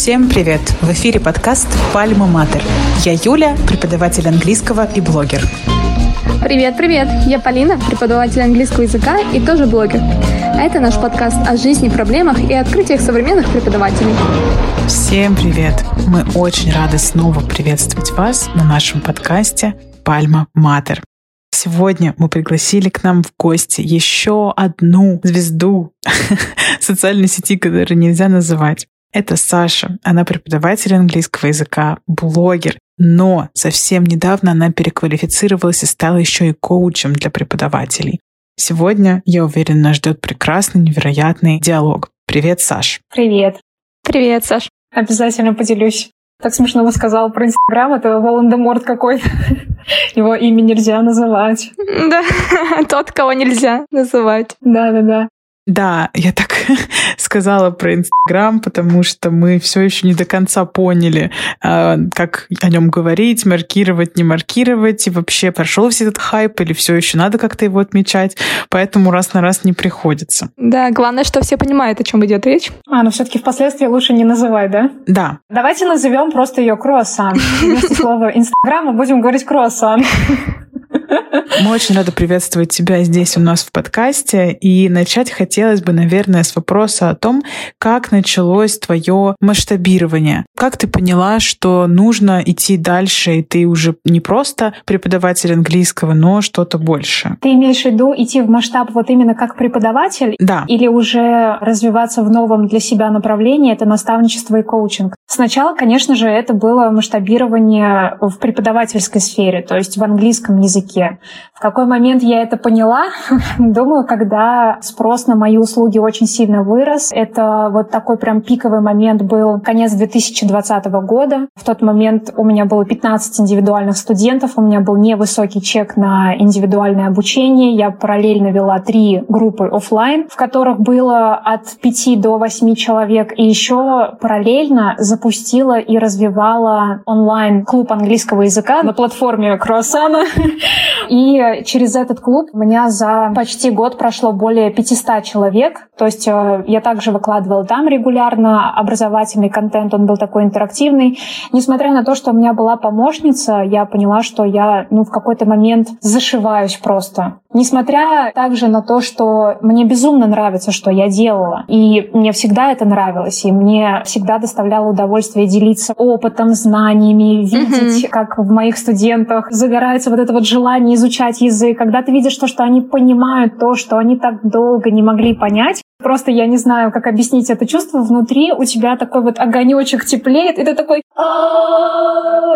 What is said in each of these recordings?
Всем привет! В эфире подкаст «Пальма Матер». Я Юля, преподаватель английского и блогер. Привет, привет! Я Полина, преподаватель английского языка и тоже блогер. А это наш подкаст о жизни, проблемах и открытиях современных преподавателей. Всем привет! Мы очень рады снова приветствовать вас на нашем подкасте «Пальма Матер». Сегодня мы пригласили к нам в гости еще одну звезду социальной сети, которую нельзя называть. Это Саша. Она преподаватель английского языка, блогер. Но совсем недавно она переквалифицировалась и стала еще и коучем для преподавателей. Сегодня, я уверена, нас ждет прекрасный, невероятный диалог. Привет, Саш. Привет. Привет, Саш. Обязательно поделюсь. Так смешно вы сказал про Инстаграм, это Волан-де-Морт какой-то. Его имя нельзя называть. Да, тот, кого нельзя называть. Да-да-да. Да, я так сказала про Инстаграм, потому что мы все еще не до конца поняли, а, как о нем говорить, маркировать, не маркировать, и вообще прошел весь этот хайп, или все еще надо как-то его отмечать, поэтому раз на раз не приходится. Да, главное, что все понимают, о чем идет речь. А, но все-таки впоследствии лучше не называть, да? Да. Давайте назовем просто ее круассан. Вместо слова Инстаграм мы будем говорить круассан. Мы очень рады приветствовать тебя здесь у нас в подкасте. И начать хотелось бы, наверное, с вопроса о том, как началось твое масштабирование. Как ты поняла, что нужно идти дальше, и ты уже не просто преподаватель английского, но что-то больше? Ты имеешь в виду идти в масштаб вот именно как преподаватель? Да. Или уже развиваться в новом для себя направлении? Это наставничество и коучинг. Сначала, конечно же, это было масштабирование в преподавательской сфере, то есть в английском языке. В какой момент я это поняла? Думаю, когда спрос на мои услуги очень сильно вырос. Это вот такой прям пиковый момент был конец 2020 года. В тот момент у меня было 15 индивидуальных студентов, у меня был невысокий чек на индивидуальное обучение. Я параллельно вела три группы офлайн, в которых было от 5 до 8 человек. И еще параллельно запустила и развивала онлайн-клуб английского языка на платформе Круассана. И через этот клуб у меня за почти год прошло более 500 человек. То есть э, я также выкладывала там регулярно образовательный контент, он был такой интерактивный. Несмотря на то, что у меня была помощница, я поняла, что я ну, в какой-то момент зашиваюсь просто. Несмотря также на то, что мне безумно нравится, что я делала, и мне всегда это нравилось, и мне всегда доставляло удовольствие делиться опытом, знаниями, видеть, mm-hmm. как в моих студентах загорается вот это вот желание изучать язык, когда ты видишь то, что они понимают то, что они так долго не могли понять, Просто я не знаю, как объяснить это чувство. Внутри у тебя такой вот огонечек теплеет, и ты такой...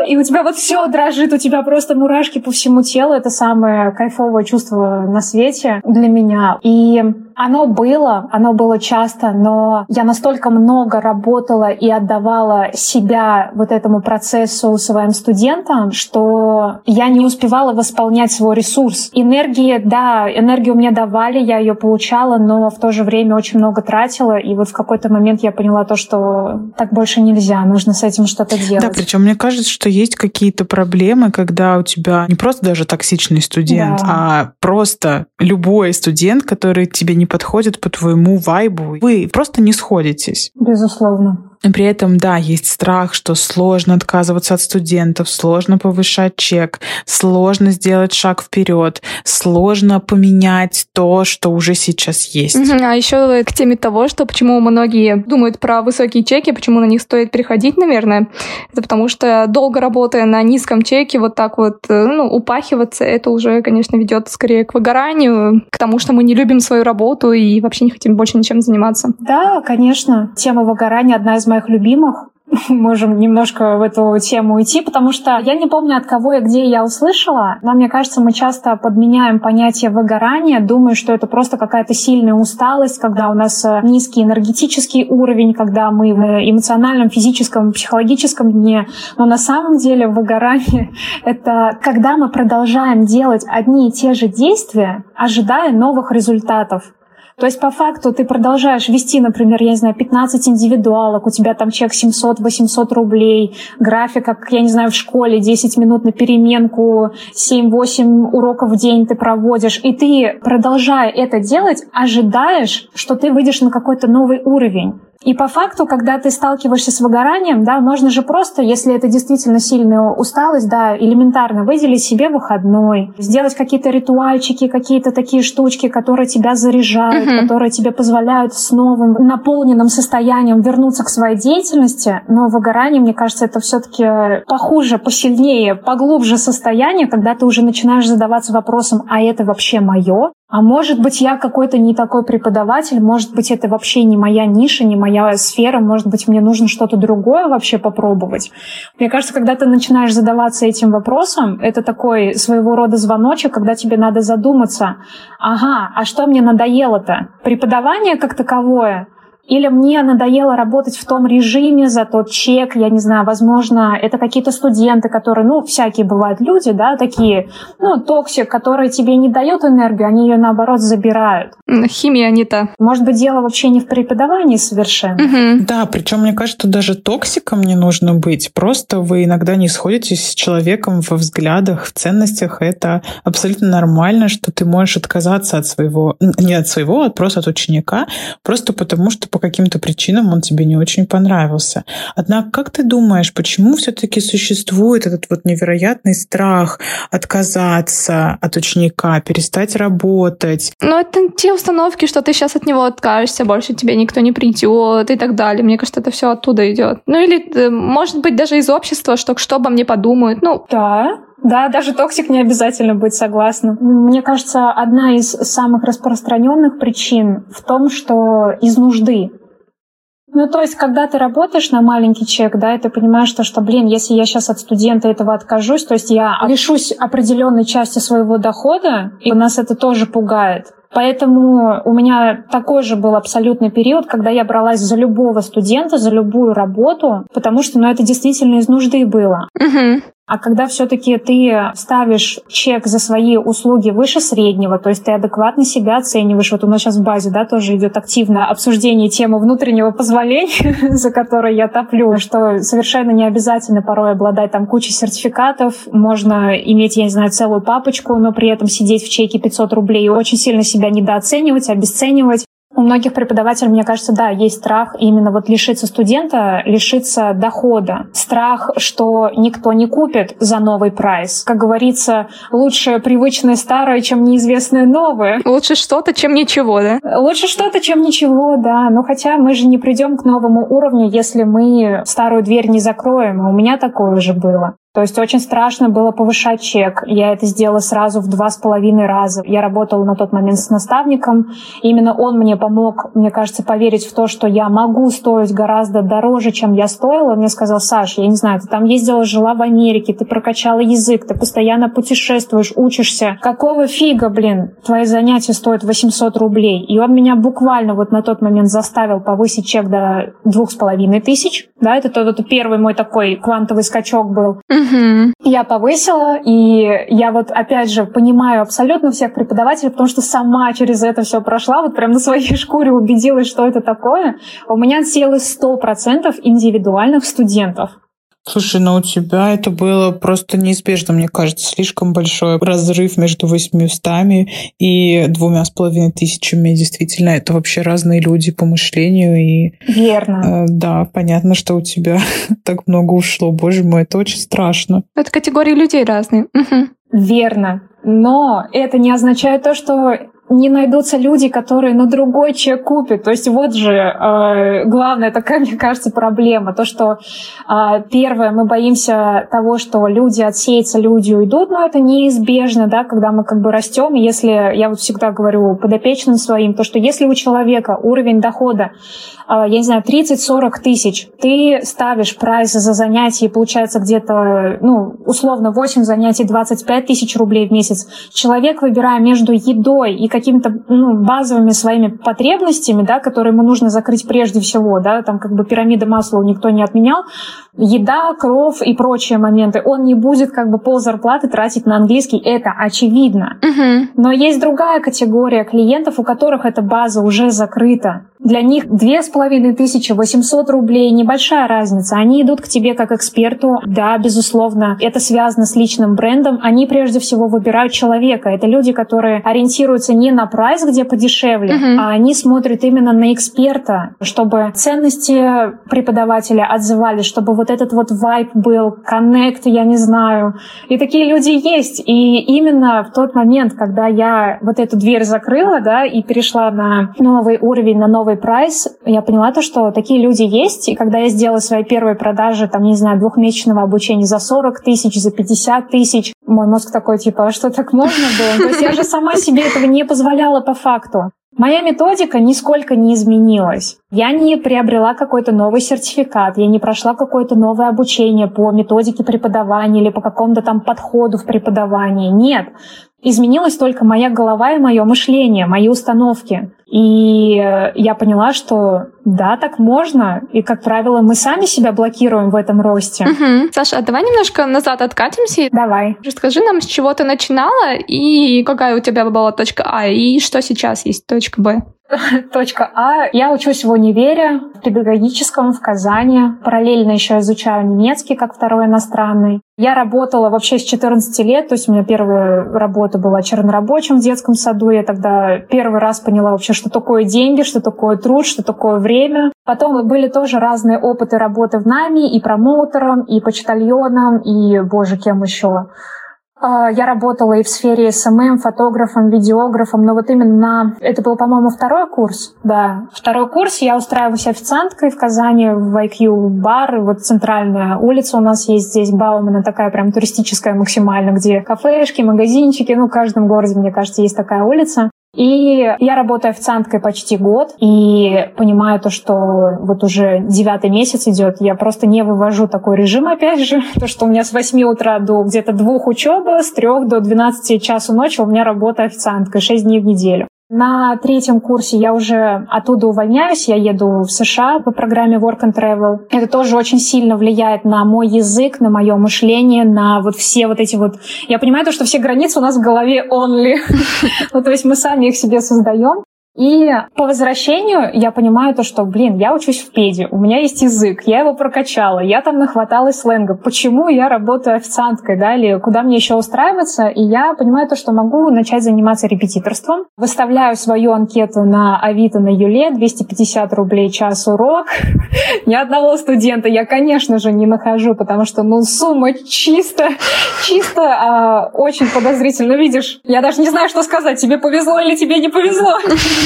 И у тебя вот все дрожит, у тебя просто мурашки по всему телу. Это самое кайфовое чувство на свете для меня. И оно было, оно было часто, но я настолько много работала и отдавала себя вот этому процессу своим студентам, что я не успевала восполнять свой ресурс. Энергии, да, энергию мне давали, я ее получала, но в то же время очень много тратила, и вот в какой-то момент я поняла то, что так больше нельзя, нужно с этим что-то делать. Да, причем мне кажется, что есть какие-то проблемы, когда у тебя не просто даже токсичный студент, да. а просто любой студент, который тебе не подходит по твоему вайбу. Вы просто не сходитесь. Безусловно. При этом, да, есть страх, что сложно отказываться от студентов, сложно повышать чек, сложно сделать шаг вперед, сложно поменять то, что уже сейчас есть. А еще к теме того, что почему многие думают про высокие чеки, почему на них стоит переходить, наверное, это потому что долго работая на низком чеке, вот так вот э, ну, упахиваться, это уже, конечно, ведет скорее к выгоранию, к тому, что мы не любим свою работу и вообще не хотим больше ничем заниматься. Да, конечно. Тема выгорания одна из моих любимых можем немножко в эту тему идти, потому что я не помню, от кого и где я услышала, но мне кажется, мы часто подменяем понятие выгорания, думая, что это просто какая-то сильная усталость, когда у нас э, низкий энергетический уровень, когда мы в эмоциональном, физическом, психологическом дне. Но на самом деле выгорание — это когда мы продолжаем делать одни и те же действия, ожидая новых результатов. То есть по факту ты продолжаешь вести, например, я не знаю, 15 индивидуалок, у тебя там чек 700-800 рублей, график, как, я не знаю, в школе 10 минут на переменку, 7-8 уроков в день ты проводишь, и ты, продолжая это делать, ожидаешь, что ты выйдешь на какой-то новый уровень. И по факту, когда ты сталкиваешься с выгоранием, да, можно же просто, если это действительно сильная усталость, да, элементарно выделить себе выходной, сделать какие-то ритуальчики, какие-то такие штучки, которые тебя заряжают, uh-huh. которые тебе позволяют с новым наполненным состоянием вернуться к своей деятельности. Но выгорание, мне кажется, это все-таки похуже, посильнее, поглубже состояние, когда ты уже начинаешь задаваться вопросом, а это вообще мое? А может быть, я какой-то не такой преподаватель, может быть, это вообще не моя ниша, не моя сфера, может быть, мне нужно что-то другое вообще попробовать. Мне кажется, когда ты начинаешь задаваться этим вопросом, это такой своего рода звоночек, когда тебе надо задуматься, ага, а что мне надоело-то? Преподавание как таковое? Или мне надоело работать в том режиме за тот чек, я не знаю, возможно, это какие-то студенты, которые, ну, всякие бывают люди, да, такие, ну, токсик, которые тебе не дают энергию, они ее, наоборот, забирают. Химия не та. Может быть, дело вообще не в преподавании совершенно. Угу. Да, причем, мне кажется, даже токсиком не нужно быть. Просто вы иногда не сходитесь с человеком во взглядах, в ценностях. Это абсолютно нормально, что ты можешь отказаться от своего, не от своего, а просто от ученика, просто потому что по каким-то причинам он тебе не очень понравился. Однако, как ты думаешь, почему все-таки существует этот вот невероятный страх отказаться от ученика, перестать работать? Ну, это те установки, что ты сейчас от него откажешься, больше тебе никто не придет и так далее. Мне кажется, это все оттуда идет. Ну или, э, может быть, даже из общества, что что обо мне подумают. Ну, да, да, даже токсик не обязательно быть согласна. Мне кажется, одна из самых распространенных причин в том, что из нужды. Ну, то есть, когда ты работаешь на маленький чек, да, и ты понимаешь, что, что, блин, если я сейчас от студента этого откажусь, то есть я лишусь определенной части своего дохода, и нас это тоже пугает. Поэтому у меня такой же был абсолютный период, когда я бралась за любого студента, за любую работу, потому что ну, это действительно из нужды было. Угу. А когда все-таки ты ставишь чек за свои услуги выше среднего, то есть ты адекватно себя оцениваешь, вот у нас сейчас в базе, да, тоже идет активное обсуждение темы внутреннего позволения, за которой я топлю, что совершенно не обязательно порой обладать там кучей сертификатов, можно иметь, я не знаю, целую папочку, но при этом сидеть в чеке 500 рублей и очень сильно себя недооценивать, обесценивать. У многих преподавателей, мне кажется, да, есть страх именно вот лишиться студента, лишиться дохода. Страх, что никто не купит за новый прайс. Как говорится, лучше привычное старое, чем неизвестное новое. Лучше что-то, чем ничего, да? Лучше что-то, чем ничего, да. Но хотя мы же не придем к новому уровню, если мы старую дверь не закроем. У меня такое уже было. То есть очень страшно было повышать чек. Я это сделала сразу в два с половиной раза. Я работала на тот момент с наставником. Именно он мне помог, мне кажется, поверить в то, что я могу стоить гораздо дороже, чем я стоила. Он мне сказал, Саш, я не знаю, ты там ездила, жила в Америке, ты прокачала язык, ты постоянно путешествуешь, учишься. Какого фига, блин, твои занятия стоят 800 рублей? И он меня буквально вот на тот момент заставил повысить чек до двух с половиной тысяч. Да, это тот, это первый мой такой квантовый скачок был. Я повысила, и я вот опять же понимаю абсолютно всех преподавателей, потому что сама через это все прошла, вот прям на своей шкуре убедилась, что это такое. У меня отсеялось 100% индивидуальных студентов. Слушай, ну у тебя это было просто неизбежно, мне кажется, слишком большой разрыв между восьмиустами и двумя с половиной тысячами. Действительно, это вообще разные люди по мышлению. И, Верно. Э, да, понятно, что у тебя так много ушло. Боже мой, это очень страшно. Это категории людей разные. Угу. Верно. Но это не означает то, что не найдутся люди, которые на другой чек купят. То есть вот же э, главная такая, мне кажется, проблема. То, что э, первое, мы боимся того, что люди отсеются, люди уйдут, но это неизбежно, да, когда мы как бы растем. Если, я вот всегда говорю подопечным своим, то, что если у человека уровень дохода а, я не знаю, 30-40 тысяч, ты ставишь прайс за занятие, получается где-то, ну, условно, 8 занятий, 25 тысяч рублей в месяц. Человек, выбирая между едой и какими-то ну, базовыми своими потребностями, да, которые ему нужно закрыть прежде всего, да, там как бы пирамида масла никто не отменял, еда, кров и прочие моменты, он не будет как бы пол зарплаты тратить на английский, это очевидно. Угу. Но есть другая категория клиентов, у которых эта база уже закрыта. Для них 2800 рублей, небольшая разница. Они идут к тебе как эксперту. Да, безусловно, это связано с личным брендом. Они прежде всего выбирают человека. Это люди, которые ориентируются не на прайс, где подешевле, Мгм. а они смотрят именно на эксперта, чтобы ценности преподавателя отзывались, чтобы вот этот вот вайб был, коннект, я не знаю. И такие люди есть. И именно в тот момент, когда я вот эту дверь закрыла, да, и перешла на новый уровень, на новый прайс, я поняла то, что такие люди есть. И когда я сделала свои первые продажи, там, не знаю, двухмесячного обучения за 40 тысяч, за 50 тысяч, мой мозг такой, типа, а что так можно было? То есть я же сама себе этого не позволяла по факту. Моя методика нисколько не изменилась. Я не приобрела какой-то новый сертификат, я не прошла какое-то новое обучение по методике преподавания или по какому-то там подходу в преподавании. Нет. Изменилась только моя голова и мое мышление, мои установки. И э, я поняла, что да, так можно. И, как правило, мы сами себя блокируем в этом росте. Мгм. Саша, а давай немножко назад откатимся. Давай. Расскажи нам, с чего ты начинала и какая у тебя была точка А, и что сейчас есть точка Б. Точка А. Я учусь в универе, в педагогическом в Казани. Параллельно еще изучаю немецкий как второй иностранный. Я работала вообще с 14 лет, то есть у меня первая работа была чернорабочим в детском саду. Я тогда первый раз поняла вообще, что такое деньги, что такое труд, что такое время. Потом были тоже разные опыты работы в нами и промоутером, и почтальоном, и, боже, кем еще. А, Я работала и в сфере SMM, фотографом, видеографом, но вот именно на... Это был, по-моему, второй курс, да. Второй курс, я устраиваюсь официанткой в Казани, в IQ бар, вот центральная улица у нас есть здесь, Баумана, такая прям туристическая максимально, где кафешки, магазинчики, ну, в каждом городе, мне кажется, есть такая улица. И я работаю официанткой почти год и понимаю то, что вот уже девятый месяц идет, я просто не вывожу такой режим, опять же, то, что у меня с 8 утра до где-то двух учеба, с 3 до 12 часу ночи у меня работа официанткой 6 дней в неделю. На третьем курсе я уже оттуда увольняюсь, я еду в США по программе Work and Travel. Это тоже очень сильно влияет на мой язык, на мое мышление, на вот все вот эти вот... Я понимаю то, что все границы у нас в голове only. Ну, то есть мы сами их себе создаем. И по возвращению я понимаю то, что, блин, я учусь в педе, у меня есть язык, я его прокачала, я там нахваталась сленга. Почему я работаю официанткой, да, или куда мне еще устраиваться? И я понимаю то, что могу начать заниматься репетиторством. Выставляю свою анкету на Авито на Юле, 250 рублей час урок. Ни одного студента я, конечно же, не нахожу, потому что, ну, сумма чисто, чисто а, очень подозрительно. Видишь, я даже не знаю, что сказать, тебе повезло или тебе не повезло.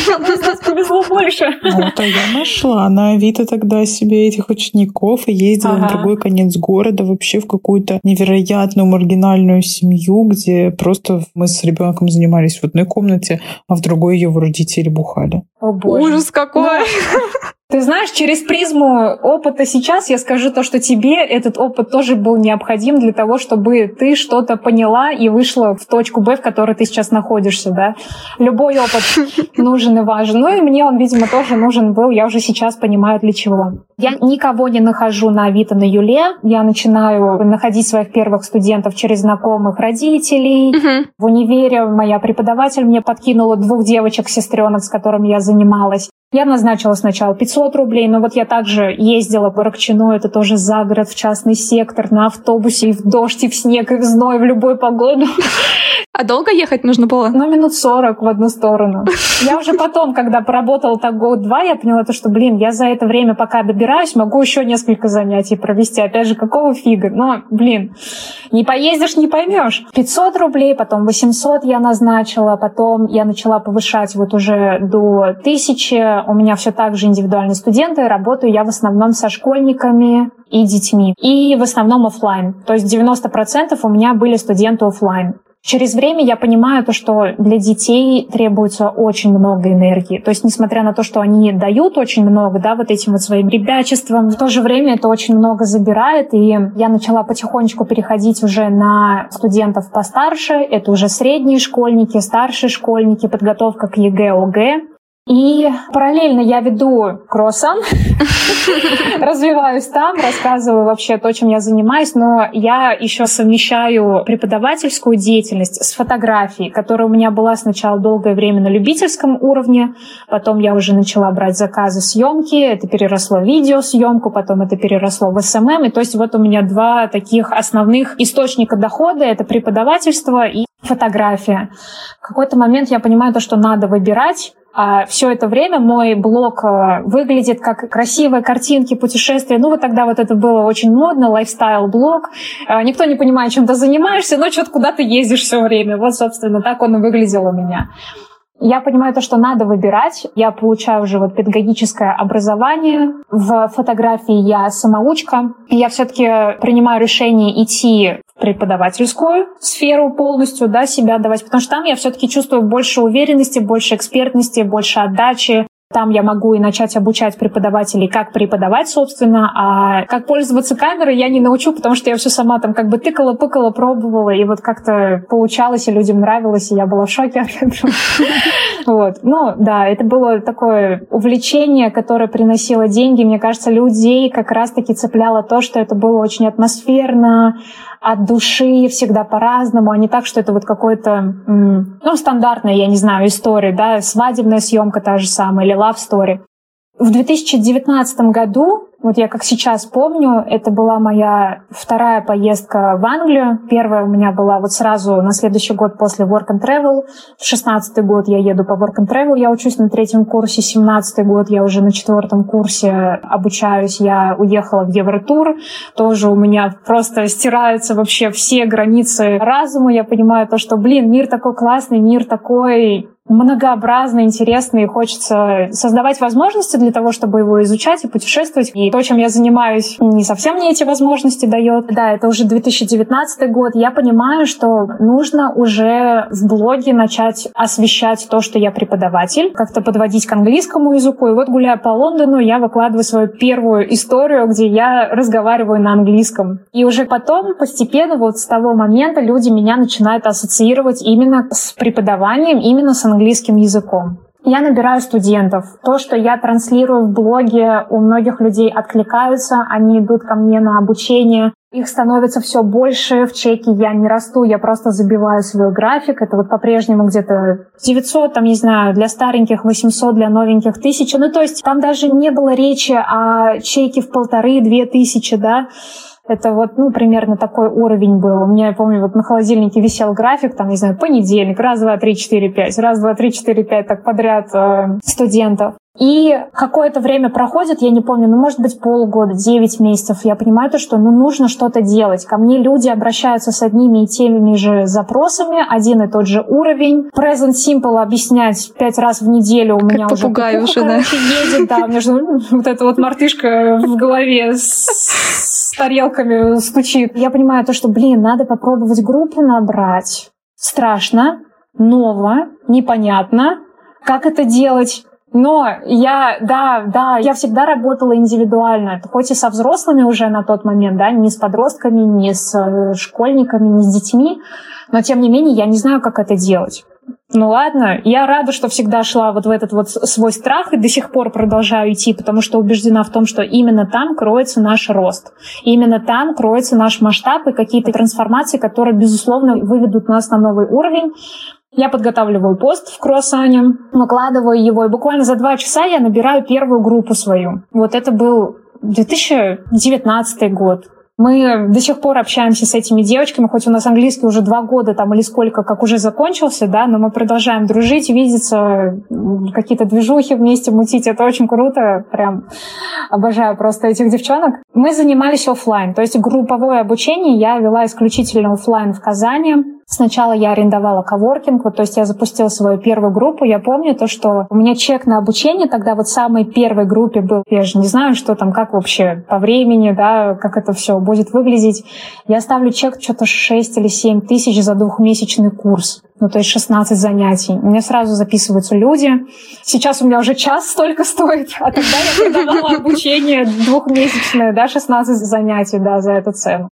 Повезло больше. Вот, а я нашла на Авито тогда себе этих учеников и ездила на Ага. другой конец города вообще в какую-то невероятную маргинальную семью, где просто мы с ребенком занимались в одной комнате, а в другой его родители бухали. О, боже. Ужас какой! Ты знаешь, через призму опыта сейчас я скажу то, что тебе этот опыт тоже был необходим для того, чтобы ты что-то поняла и вышла в точку Б, в которой ты сейчас находишься, да. Любой опыт нужен и важен. Ну и мне он, видимо, тоже нужен был. Я уже сейчас понимаю, для чего. Я никого не нахожу на Авито, на Юле. Я начинаю находить своих первых студентов через знакомых родителей. Мгм. В универе моя преподаватель мне подкинула двух девочек-сестренок, с которыми я занималась. Я назначила сначала 500 рублей, но вот я также ездила по Рокчину, это тоже за город, в частный сектор, на автобусе, и в дождь, и в снег, и в зной, в любую погоду. А долго ехать нужно было? Ну, минут 40 в одну сторону. Я уже потом, когда поработала так год-два, я поняла то, что, блин, я за это время, пока добираюсь, могу еще несколько занятий провести. Опять же, какого фига? Но, блин, не поездишь, не поймешь. 500 рублей, потом 800 я назначила, потом я начала повышать вот уже до 1000. У меня все так же индивидуальные студенты. Работаю я в основном со школьниками и детьми. И в основном оффлайн. То есть 90% у меня были студенты оффлайн. Через время я понимаю то, что для детей требуется очень много энергии. То есть, несмотря на то, что они дают очень много, да, вот этим вот своим ребячеством, в то же время это очень много забирает. И я начала потихонечку переходить уже на студентов постарше. Это уже средние школьники, старшие школьники, подготовка к ЕГЭ, ОГЭ. И параллельно я веду кроссан, развиваюсь там, рассказываю вообще то, чем я занимаюсь, но я еще совмещаю преподавательскую деятельность с фотографией, которая у меня была сначала долгое время на любительском уровне, потом я уже начала брать заказы съемки, это переросло в видеосъемку, потом это переросло в SMM, и то есть вот у меня два таких основных источника дохода, это преподавательство и фотография. В какой-то момент я понимаю то, что надо выбирать, а все это время мой блог э, выглядит как красивые картинки, путешествия. Ну, вот тогда вот это было очень модно, lifestyle -блог. Э, никто не понимает, чем ты занимаешься, но что-то куда ты ездишь все время. Вот, собственно, так он и выглядел у меня. Я понимаю то, что надо выбирать. Я получаю уже вот педагогическое образование. В фотографии я самоучка. Я все-таки принимаю решение идти преподавательскую сферу полностью, да, себя давать, потому что там я все-таки чувствую больше уверенности, больше экспертности, больше отдачи, там я могу и начать обучать преподавателей, как преподавать, собственно, а как пользоваться камерой я не научу, потому что я все сама там как бы тыкала, пыкала, пробовала, и вот как-то получалось, и людям нравилось, и я была в шоке от этого. Вот. Ну, да, это было такое увлечение, которое приносило деньги. Мне кажется, людей как раз-таки цепляло то, что это было очень атмосферно, от души, всегда по-разному, а не так, что это вот какой-то, ну, стандартная, я не знаю, история, да, свадебная съемка та же самая или love story. В 2019 году вот я как сейчас помню, это была моя вторая поездка в Англию. Первая у меня была вот сразу на следующий год после Work and Travel. В шестнадцатый год я еду по Work and Travel, я учусь на третьем курсе. Семнадцатый год я уже на четвертом курсе обучаюсь. Я уехала в Евротур. Тоже у меня просто стираются вообще все границы разума. Я понимаю то, что, блин, мир такой классный, мир такой многообразный, интересный, и хочется создавать возможности для того, чтобы его изучать и путешествовать. И то, чем я занимаюсь, не совсем мне эти возможности дает. Да, это уже 2019 год. Я понимаю, что нужно уже в блоге начать освещать то, что я преподаватель, как-то подводить к английскому языку. И вот, гуляя по Лондону, я выкладываю свою первую историю, где я разговариваю на английском. И уже потом, постепенно, вот с того момента люди меня начинают ассоциировать именно с преподаванием, именно с английским английским языком. Я набираю студентов. То, что я транслирую в блоге, у многих людей откликаются, они идут ко мне на обучение. Их становится все больше, в чеке я не расту, я просто забиваю свой график. Это вот по-прежнему где-то 900, там, не знаю, для стареньких 800, для новеньких 1000. Ну, то есть там даже не было речи о чеке в полторы-две тысячи, да. Это вот, ну, примерно такой уровень был. У меня, я помню, вот на холодильнике висел график, там, не знаю, понедельник, раз, два, три, четыре, пять, раз, два, три, четыре, пять, так подряд э, студентов. И какое-то время проходит, я не помню, ну, может быть, полгода, 9 месяцев. Я понимаю то, что ну, нужно что-то делать. Ко мне люди обращаются с одними и теми же запросами, один и тот же уровень. Present Simple объяснять пять раз в неделю у меня уже попугай уже, да. едет, да, между вот эта вот мартышка в голове с тарелками стучит. Я понимаю то, что, блин, надо попробовать группу набрать. Страшно, ново, непонятно. Как это делать? Но я, да, да, я всегда работала индивидуально, хоть и со взрослыми уже на тот момент, да, не с подростками, не с э, школьниками, не с детьми, но тем не менее я не знаю, как это делать. Ну ладно, я рада, что всегда шла вот в этот вот свой страх и до сих пор продолжаю идти, потому что убеждена в том, что именно там кроется наш рост. Именно там кроется наш масштаб и какие-то трансформации, которые, безусловно, выведут нас на новый уровень. Я подготавливаю пост в круассане, выкладываю его, и буквально за два часа я набираю первую группу свою. Вот это был 2019 год. Мы до сих пор общаемся с этими девочками, хоть у нас английский уже два года там или сколько, как уже закончился, да, но мы продолжаем дружить, видеться, какие-то движухи вместе мутить. Это очень круто, прям обожаю просто этих девчонок. Мы занимались офлайн, то есть групповое обучение я вела исключительно офлайн в Казани. Сначала я арендовала коворкинг, вот, то есть я запустила свою первую группу. Я помню то, что у меня чек на обучение тогда вот самой первой группе был. Я же не знаю, что там, как вообще по времени, да, как это все будет выглядеть. Я ставлю чек что-то 6 или 7 тысяч за двухмесячный курс. Ну, то есть 16 занятий. У меня сразу записываются люди. Сейчас у меня уже час столько стоит, а тогда я продавала обучение двухмесячное, да, 16 занятий, да, за эту цену.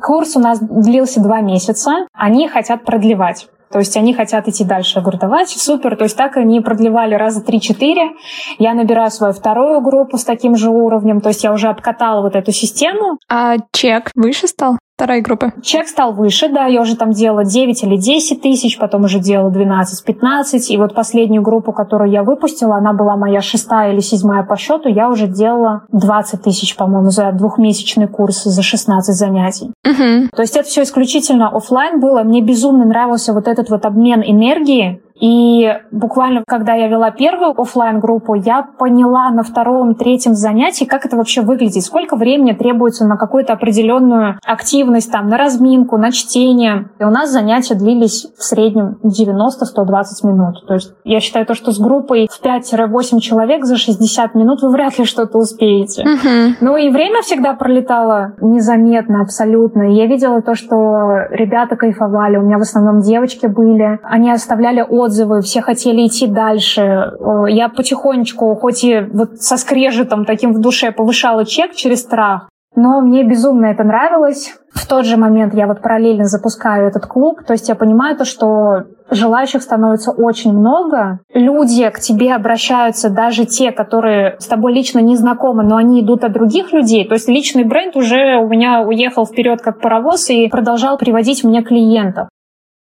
Курс у нас длился два месяца. Они хотят продлевать. То есть они хотят идти дальше. Я супер. То есть так они продлевали раза 3-4. Я набираю свою вторую группу с таким же уровнем. То есть я уже обкатала вот эту систему. А чек выше стал? Второй группы? Чек стал выше, да, я уже там делала 9 или 10 тысяч, потом уже делала 12-15, и вот последнюю группу, которую я выпустила, она была моя шестая или седьмая по счету, я уже делала 20 тысяч, по-моему, за двухмесячный курс, за 16 занятий. Угу. То есть это все исключительно офлайн было, мне безумно нравился вот этот вот обмен энергии, и буквально, когда я вела первую офлайн группу я поняла на втором, третьем занятии, как это вообще выглядит, сколько времени требуется на какую-то определенную активность, там, на разминку, на чтение. И у нас занятия длились в среднем 90-120 минут. То есть я считаю то, что с группой в 5-8 человек за 60 минут вы вряд ли что-то успеете. Uh-huh. Ну и время всегда пролетало незаметно абсолютно. И я видела то, что ребята кайфовали. У меня в основном девочки были. Они оставляли отзывы отзывы, все хотели идти дальше. Я потихонечку, хоть и вот со скрежетом таким в душе повышала чек через страх, но мне безумно это нравилось. В тот же момент я вот параллельно запускаю этот клуб, то есть я понимаю то, что желающих становится очень много. Люди к тебе обращаются, даже те, которые с тобой лично не знакомы, но они идут от других людей. То есть личный бренд уже у меня уехал вперед как паровоз и продолжал приводить мне клиентов.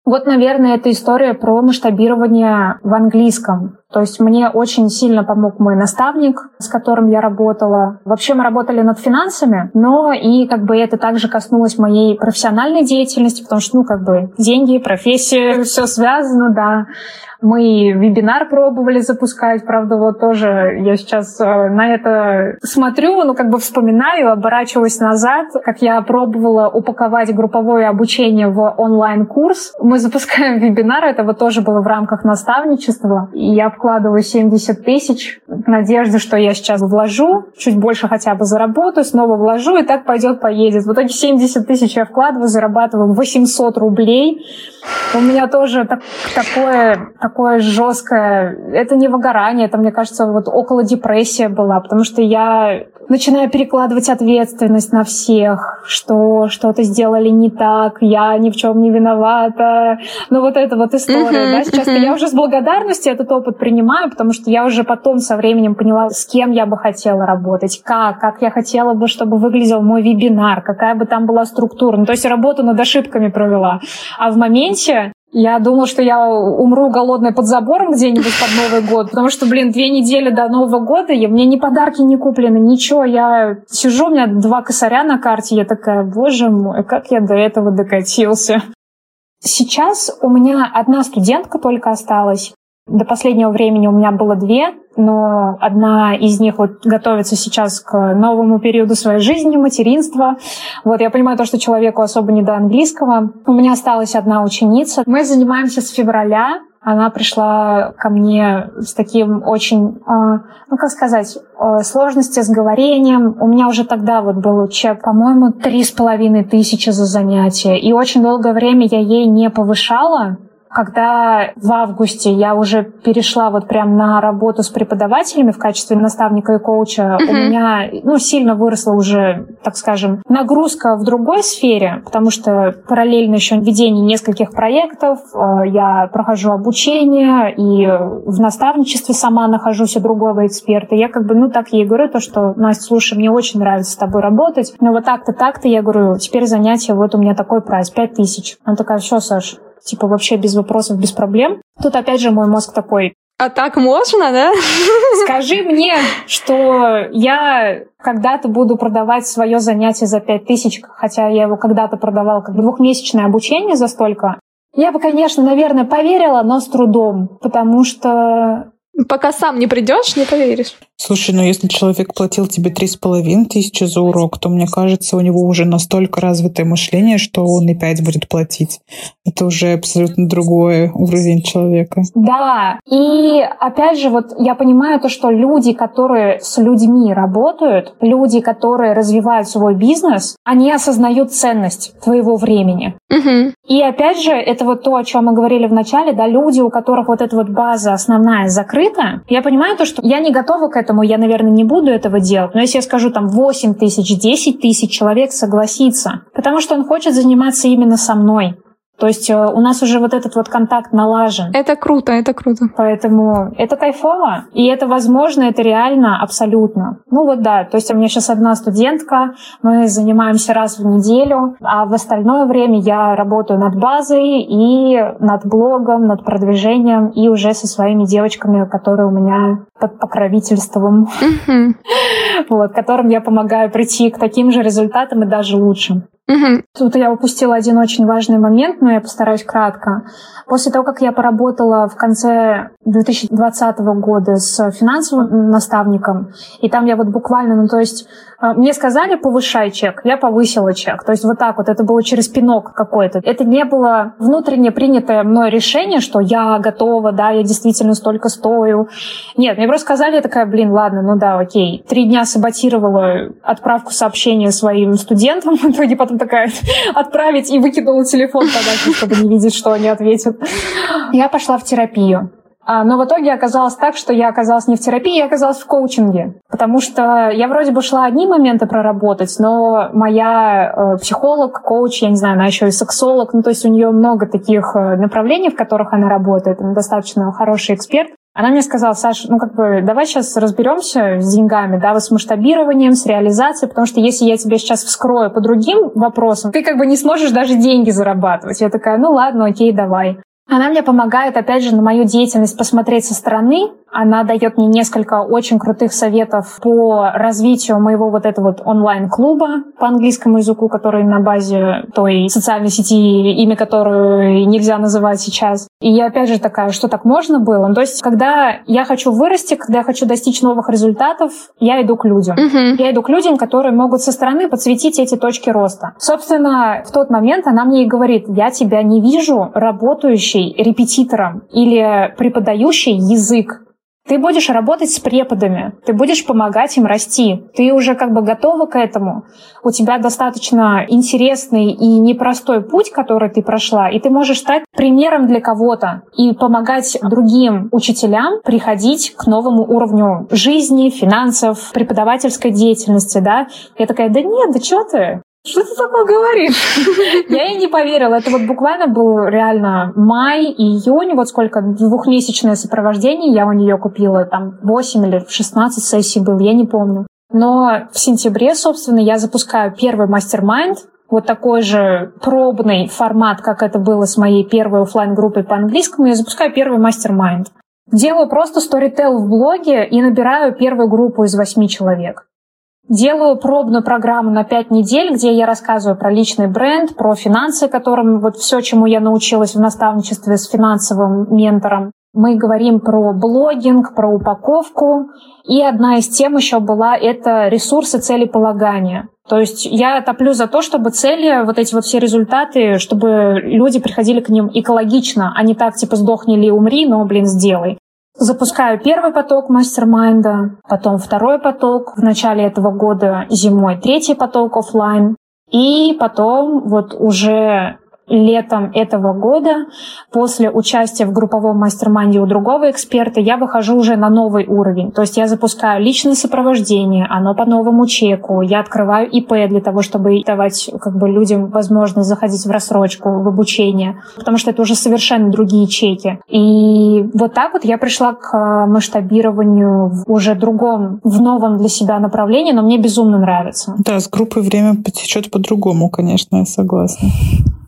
Вот, наверное, это история про масштабирование в английском. То есть мне очень сильно помог мой наставник, с которым я работала. Вообще мы работали над финансами, но и как бы это также коснулось моей профессиональной деятельности, потому что, ну, как бы деньги, профессия, все связано, да. Мы вебинар пробовали запускать, правда, вот тоже я сейчас э, на это смотрю, ну, как бы вспоминаю, оборачиваюсь назад, как я пробовала упаковать групповое обучение в онлайн-курс. Мы запускаем вебинар, это вот тоже было в рамках наставничества, и я вкладываю 70 тысяч в что я сейчас вложу, чуть больше хотя бы заработаю, снова вложу, и так пойдет, поедет. В итоге 70 тысяч я вкладываю, зарабатываю 800 рублей. У меня тоже так, такое, такое жесткое... Это не выгорание, это, мне кажется, вот около депрессия была, потому что я начинаю перекладывать ответственность на всех, что что-то сделали не так, я ни в чем не виновата. Ну вот эта вот история, uh-huh, да, сейчас uh-huh. я уже с благодарностью этот опыт принимаю, потому что я уже потом со временем поняла, с кем я бы хотела работать, как, как я хотела бы, чтобы выглядел мой вебинар, какая бы там была структура. Ну, то есть работу над ошибками провела. А в моменте я думала, что я умру голодной под забором где-нибудь под Новый год, потому что, блин, две недели до Нового года, и мне ни подарки не куплены, ничего. Я сижу, у меня два косаря на карте, я такая, боже мой, как я до этого докатился. Сейчас у меня одна студентка только осталась. До последнего времени у меня было две, но одна из них вот готовится сейчас к новому периоду своей жизни, материнства. Вот я понимаю то, что человеку особо не до английского. У меня осталась одна ученица. Мы занимаемся с февраля. Она пришла ко мне с таким очень, а, ну как сказать, а, сложности с говорением. У меня уже тогда вот был чек, по-моему, три с половиной тысячи за занятие. И очень долгое время я ей не повышала, когда в августе я уже перешла вот прям на работу с преподавателями в качестве наставника и коуча, uh-huh. у меня ну, сильно выросла уже, так скажем, нагрузка в другой сфере, потому что параллельно еще ведение нескольких проектов, э, я прохожу обучение и в наставничестве сама нахожусь у другого эксперта. Я как бы, ну, так ей говорю, то, что, Настя, слушай, мне очень нравится с тобой работать, но вот так-то, так-то, я говорю, теперь занятие, вот у меня такой прайс, пять тысяч. Она такая, все, Саш, типа вообще без вопросов, без проблем. Тут опять же мой мозг такой, а так можно, да? Скажи мне, что я когда-то буду продавать свое занятие за пять тысяч, хотя я его когда-то продавал как двухмесячное обучение за столько. Я бы, конечно, наверное, поверила, но с трудом, потому что... Пока сам не придешь, не поверишь. Слушай, ну если человек платил тебе три с половиной тысячи за урок, то, мне кажется, у него уже настолько развитое мышление, что он и пять будет платить. Это уже абсолютно другой уровень человека. Да, и опять же, вот я понимаю то, что люди, которые с людьми работают, люди, которые развивают свой бизнес, они осознают ценность твоего времени. Угу. И опять же, это вот то, о чем мы говорили в начале, да, люди, у которых вот эта вот база основная закрыта, я понимаю то, что я не готова к этому поэтому я, наверное, не буду этого делать. Но если я скажу там 8 тысяч, 10 тысяч, человек согласится, потому что он хочет заниматься именно со мной. То есть э, у нас уже вот этот вот контакт налажен. Это круто, это круто. Поэтому это кайфово, и это возможно, это реально абсолютно. Ну вот да, то есть у меня сейчас одна студентка, мы занимаемся раз в неделю, а в остальное время я работаю над базой и над блогом, над продвижением, и уже со своими девочками, которые у меня под покровительством, вот, которым я помогаю прийти к таким же результатам и даже лучшим. Тут я упустила один очень важный момент, но я постараюсь кратко. После того, как я поработала в конце 2020 года с финансовым наставником, и там я вот буквально, ну то есть э, мне сказали повышай чек, я повысила чек. То есть вот так вот, это было через пинок какой-то. Это не было внутренне принятое мной решение, что я готова, да, я действительно столько стою. Нет, мне просто сказали, я такая, блин, ладно, ну да, окей. Три дня саботировала отправку сообщения своим студентам, в итоге потом такая отправить и выкинула телефон подальше, чтобы не видеть, что они ответят. Я пошла в терапию. А, но в итоге оказалось так, что я оказалась не в терапии, я оказалась в коучинге. Потому что я вроде бы шла одни моменты проработать, но моя э, психолог, коуч, я не знаю, она еще и сексолог, ну то есть у нее много таких э, направлений, в которых она работает, она достаточно хороший эксперт. Она мне сказала, Саша, ну как бы давай сейчас разберемся с деньгами, да, вот с масштабированием, с реализацией, потому что если я тебя сейчас вскрою по другим вопросам, ты как бы не сможешь даже деньги зарабатывать. Я такая, ну ладно, окей, давай. Она мне помогает, опять же, на мою деятельность посмотреть со стороны, она дает мне несколько очень крутых советов по развитию моего вот этого вот онлайн-клуба по английскому языку, который на базе той социальной сети, имя которую нельзя называть сейчас. И я опять же такая, что так можно было? Ну, то есть, когда я хочу вырасти, когда я хочу достичь новых результатов, я иду к людям. Uh-huh. Я иду к людям, которые могут со стороны подсветить эти точки роста. Собственно, в тот момент она мне и говорит, я тебя не вижу работающей репетитором или преподающей язык. Ты будешь работать с преподами, ты будешь помогать им расти. Ты уже как бы готова к этому. У тебя достаточно интересный и непростой путь, который ты прошла, и ты можешь стать примером для кого-то и помогать другим учителям приходить к новому уровню жизни, финансов, преподавательской деятельности, да. Я такая, да нет, да что ты? Что ты такое говоришь? Я ей не поверила. Это вот буквально был реально май, июнь, вот сколько двухмесячное сопровождение я у нее купила, там 8 или 16 сессий был, я не помню. Но в сентябре, собственно, я запускаю первый мастер-майнд, вот такой же пробный формат, как это было с моей первой офлайн группой по английскому, я запускаю первый мастер-майнд. Делаю просто сторител в блоге и набираю первую группу из восьми человек. Делаю пробную программу на пять недель, где я рассказываю про личный бренд, про финансы, которым вот все, чему я научилась в наставничестве с финансовым ментором. Мы говорим про блогинг, про упаковку. И одна из тем еще была это ресурсы целеполагания. То есть я топлю за то, чтобы цели, вот эти вот все результаты, чтобы люди приходили к ним экологично, а не так, типа, сдохни или умри, но, блин, сделай. Запускаю первый поток mastermind а, потом второй поток в начале этого года зимой, третий поток офлайн. И потом вот уже летом этого года, после участия в групповом mastermind е у другого эксперта, я выхожу уже на новый уровень. То есть я запускаю личное сопровождение, оно по новому чеку, я открываю ИП для того, чтобы давать как бы, людям возможность заходить в рассрочку, в обучение, потому что это уже совершенно другие чеки. И вот так вот я пришла к э, масштабированию в уже другом, в новом для себя направлении, но мне безумно нравится. Да, с группой время потечет по-другому, конечно, я согласна.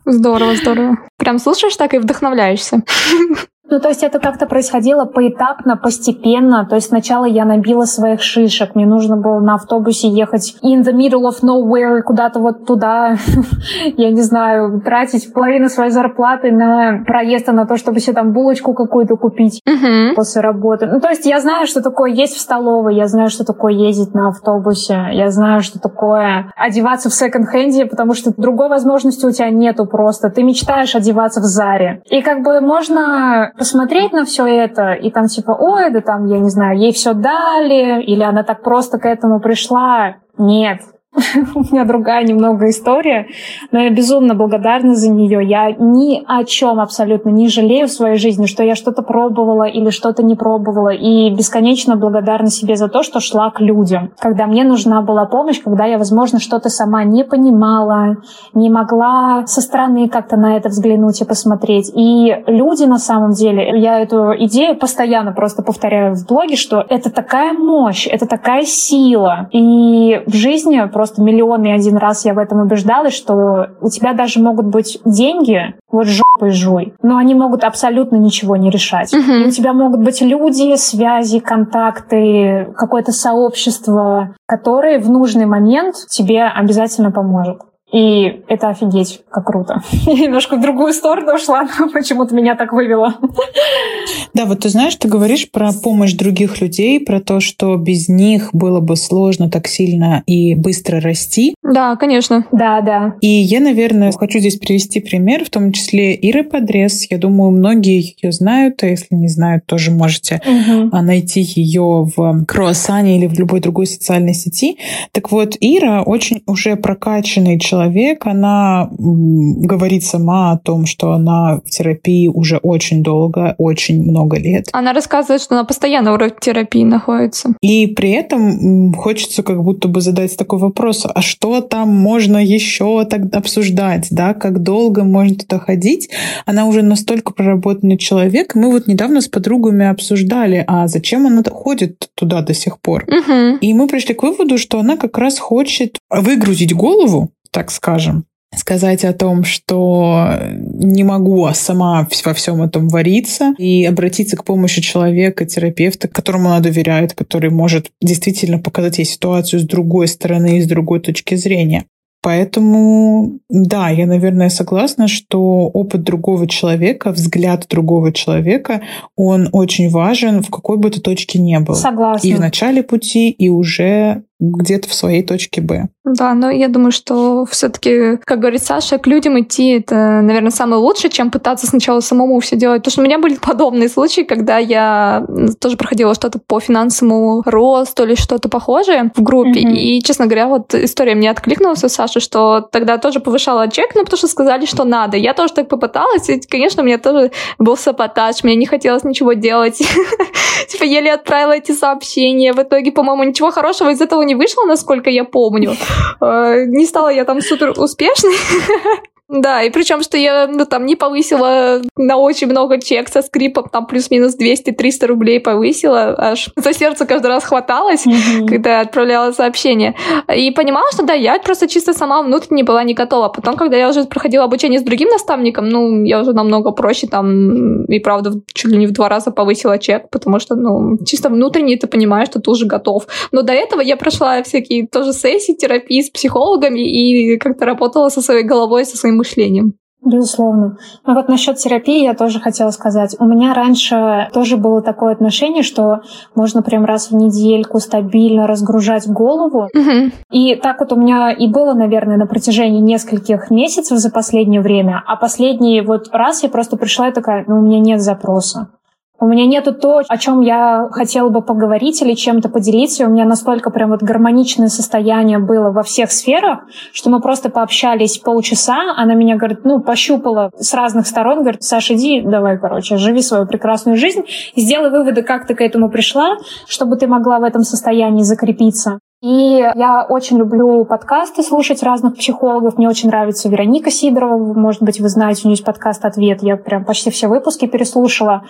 Здорово, здорово. Прям слушаешь так и вдохновляешься. Ну, то есть это как-то происходило поэтапно, постепенно. То есть сначала я набила своих шишек. Мне нужно было на автобусе ехать in the middle of nowhere, куда-то вот туда, я не знаю, тратить половину своей зарплаты на проезд, на то, чтобы себе там булочку какую-то купить uh-huh. после работы. Ну, то есть я знаю, что такое есть в столовой, я знаю, что такое ездить на автобусе, я знаю, что такое одеваться в секонд-хенде, потому что другой возможности у тебя нету просто. Ты мечтаешь одеваться в Заре. И как бы можно посмотреть на все это и там типа, ой, да там, я не знаю, ей все дали, или она так просто к этому пришла. Нет, у меня другая немного история, но я безумно благодарна за нее. Я ни о чем абсолютно не жалею в своей жизни, что я что-то пробовала или что-то не пробовала. И бесконечно благодарна себе за то, что шла к людям. Когда мне нужна была помощь, когда я, возможно, что-то сама не понимала, не могла со стороны как-то на это взглянуть и посмотреть. И люди на самом деле, я эту идею постоянно просто повторяю в блоге, что это такая мощь, это такая сила. И в жизни просто миллион и один раз я в этом убеждалась, что у тебя даже могут быть деньги, вот жопой жуй, но они могут абсолютно ничего не решать. Угу. И у тебя могут быть люди, связи, контакты, какое-то сообщество, которые в нужный момент тебе обязательно поможет. И это офигеть, как круто. Я немножко в другую сторону ушла, но почему-то меня так вывело. Да, вот ты знаешь, ты говоришь про помощь других людей, про то, что без них было бы сложно так сильно и быстро расти. Да, конечно. Да, да. И я, наверное, хочу здесь привести пример, в том числе Иры Подрез. Я думаю, многие ее знают, а если не знают, тоже можете угу. найти ее в Круассане или в любой другой социальной сети. Так вот, Ира очень уже прокачанный человек, человек, она говорит сама о том, что она в терапии уже очень долго, очень много лет. Она рассказывает, что она постоянно в терапии находится. И при этом хочется как будто бы задать такой вопрос, а что там можно еще так обсуждать, да, как долго можно туда ходить? Она уже настолько проработанный человек. Мы вот недавно с подругами обсуждали, а зачем она ходит туда до сих пор? Угу. И мы пришли к выводу, что она как раз хочет выгрузить голову так скажем, сказать о том, что не могу сама во всем этом вариться и обратиться к помощи человека, терапевта, которому она доверяет, который может действительно показать ей ситуацию с другой стороны и с другой точки зрения. Поэтому, да, я, наверное, согласна, что опыт другого человека, взгляд другого человека, он очень важен в какой бы ты точке не был. Согласна. И в начале пути, и уже где-то в своей точке Б. Да, но я думаю, что все-таки, как говорит Саша, к людям идти это, наверное, самое лучшее, чем пытаться сначала самому все делать. Потому что у меня были подобные случаи, когда я тоже проходила что-то по финансовому росту или что-то похожее в группе. Mm-hmm. И, честно говоря, вот история мне откликнулась у Саши, что тогда тоже повышала чек, ну, потому что сказали, что надо. Я тоже так попыталась, и, конечно, у меня тоже был саботаж, мне не хотелось ничего делать. Типа еле отправила эти сообщения. В итоге, по-моему, ничего хорошего из этого не не вышло, насколько я помню. Э, не стала я там супер успешной. Да, и причем, что я ну, там не повысила на очень много чек со скрипом, там плюс-минус 200-300 рублей повысила, аж за сердце каждый раз хваталось, mm-hmm. когда отправляла сообщение. И понимала, что да, я просто чисто сама внутренне была не готова. Потом, когда я уже проходила обучение с другим наставником, ну, я уже намного проще там, и правда, чуть ли не в два раза повысила чек, потому что, ну, чисто внутренне ты понимаешь, что ты уже готов. Но до этого я прошла всякие тоже сессии, терапии с психологами и как-то работала со своей головой, со своим мышлением. Безусловно. Но вот насчет терапии я тоже хотела сказать. У меня раньше тоже было такое отношение, что можно прям раз в недельку стабильно разгружать голову. Угу. И так вот у меня и было, наверное, на протяжении нескольких месяцев за последнее время. А последний вот раз я просто пришла и такая, ну, у меня нет запроса. У меня нету то, о чем я хотела бы поговорить или чем-то поделиться. У меня настолько прям вот гармоничное состояние было во всех сферах, что мы просто пообщались полчаса. Она меня, говорит, ну, пощупала с разных сторон. Говорит, Саша, иди, давай, короче, живи свою прекрасную жизнь. Сделай выводы, как ты к этому пришла, чтобы ты могла в этом состоянии закрепиться. И я очень люблю подкасты слушать разных психологов. Мне очень нравится Вероника Сидорова. Может быть, вы знаете, у нее есть подкаст «Ответ». Я прям почти все выпуски переслушала.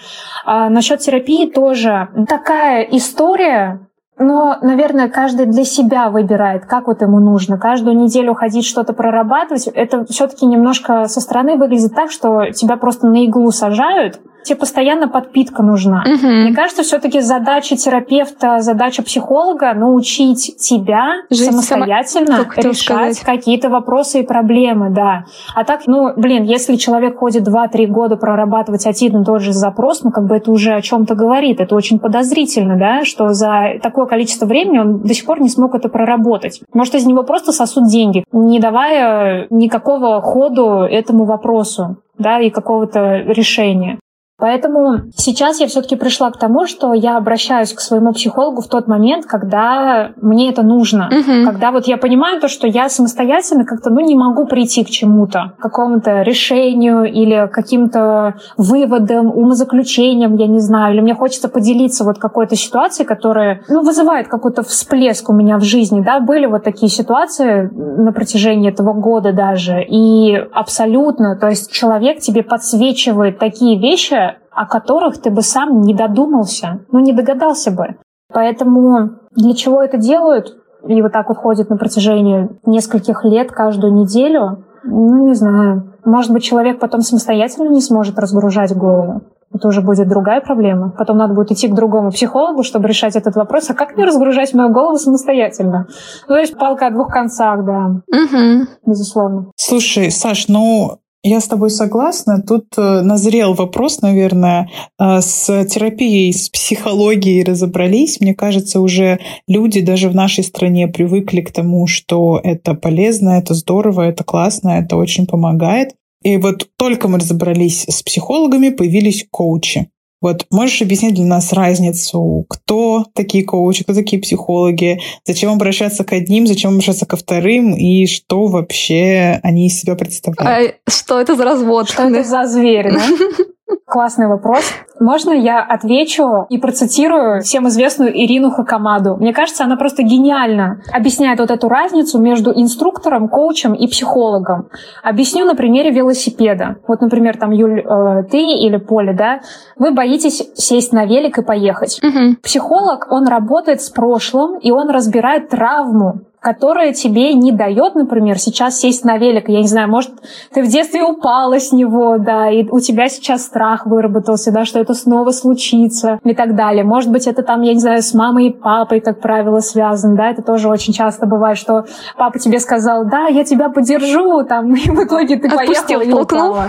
А насчет терапии тоже такая история, но, наверное, каждый для себя выбирает, как вот ему нужно. Каждую неделю ходить что-то прорабатывать, это все-таки немножко со стороны выглядит так, что тебя просто на иглу сажают – тебе постоянно подпитка нужна. Угу. Мне кажется, все-таки задача терапевта, задача психолога научить тебя Жить самостоятельно сама... решать какие-то вопросы и проблемы, да. А так, ну, блин, если человек ходит 2-3 года прорабатывать один и тот же запрос, ну, как бы это уже о чем-то говорит. Это очень подозрительно, да, что за такое количество времени он до сих пор не смог это проработать. Может, из него просто сосут деньги, не давая никакого ходу этому вопросу да, и какого-то решения. Поэтому сейчас я все-таки пришла к тому, что я обращаюсь к своему психологу в тот момент, когда мне это нужно. Угу. Когда вот я понимаю то, что я самостоятельно как-то ну, не могу прийти к чему-то, к какому-то решению или каким-то выводам, умозаключениям, я не знаю, или мне хочется поделиться вот какой-то ситуацией, которая ну, вызывает какой-то всплеск у меня в жизни. Да? Были вот такие ситуации на протяжении этого года даже. И абсолютно, то есть человек тебе подсвечивает такие вещи, о которых ты бы сам не додумался, ну не догадался бы. Поэтому для чего это делают? И вот так вот ходит на протяжении нескольких лет каждую неделю. Ну, не знаю. Может быть, человек потом самостоятельно не сможет разгружать голову. Это уже будет другая проблема. Потом надо будет идти к другому психологу, чтобы решать этот вопрос. А как мне разгружать мою голову самостоятельно? Ну, то есть палка о двух концах, да. Угу. Безусловно. Слушай, Саш, ну я с тобой согласна. Тут э, назрел вопрос, наверное, э, с терапией, с психологией разобрались. Мне кажется, уже люди даже в нашей стране привыкли к тому, что это полезно, это здорово, это классно, это очень помогает. И вот только мы разобрались с психологами, появились коучи. Вот можешь объяснить для нас разницу, кто такие коучи, кто такие психологи, зачем обращаться к одним, зачем обращаться ко вторым, и что вообще они из себя представляют? А что это за развод? Что это за звери, да? Классный вопрос. Можно я отвечу и процитирую всем известную Ирину Хакамаду? Мне кажется, она просто гениально объясняет вот эту разницу между инструктором, коучем и психологом. Объясню на примере велосипеда. Вот, например, там, Юль, э, ты или Поля, да, вы боитесь сесть на велик и поехать. Угу. Психолог, он работает с прошлым, и он разбирает травму, которая тебе не дает, например, сейчас сесть на велик. Я не знаю, может, ты в детстве упала с него, да, и у тебя сейчас страх выработался, да, что это снова случится и так далее. Может быть, это там, я не знаю, с мамой и папой, как правило, связано, да, это тоже очень часто бывает, что папа тебе сказал, да, я тебя поддержу, там, и в итоге ты Отпустил, поехала и упала.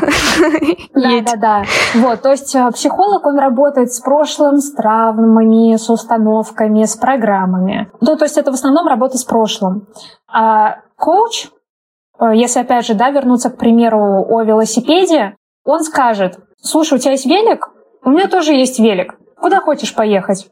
Да, да, да. Вот, то есть э, психолог, он работает с прошлым, с травмами, с установками, с программами. Ну, то есть это в основном работа с прошлым прошлом. А коуч, э, если опять же да, вернуться к примеру о велосипеде, он скажет, слушай, у тебя есть велик? У меня тоже есть велик. Куда хочешь поехать?